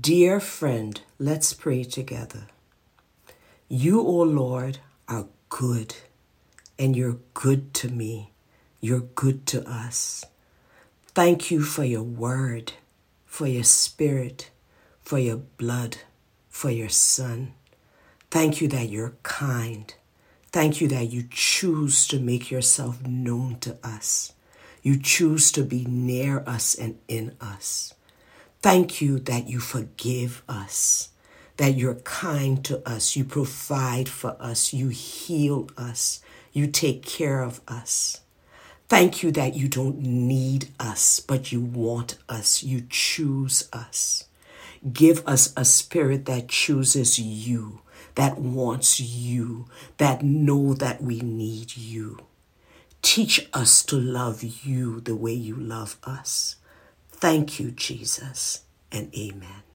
Dear friend, let's pray together. You, O Lord, are good, and you're good to me. You're good to us. Thank you for your word, for your spirit, for your blood, for your son. Thank you that you're kind. Thank you that you choose to make yourself known to us. You choose to be near us and in us. Thank you that you forgive us, that you're kind to us, you provide for us, you heal us, you take care of us. Thank you that you don't need us, but you want us, you choose us. Give us a spirit that chooses you, that wants you, that know that we need you. Teach us to love you the way you love us. Thank you, Jesus, and amen.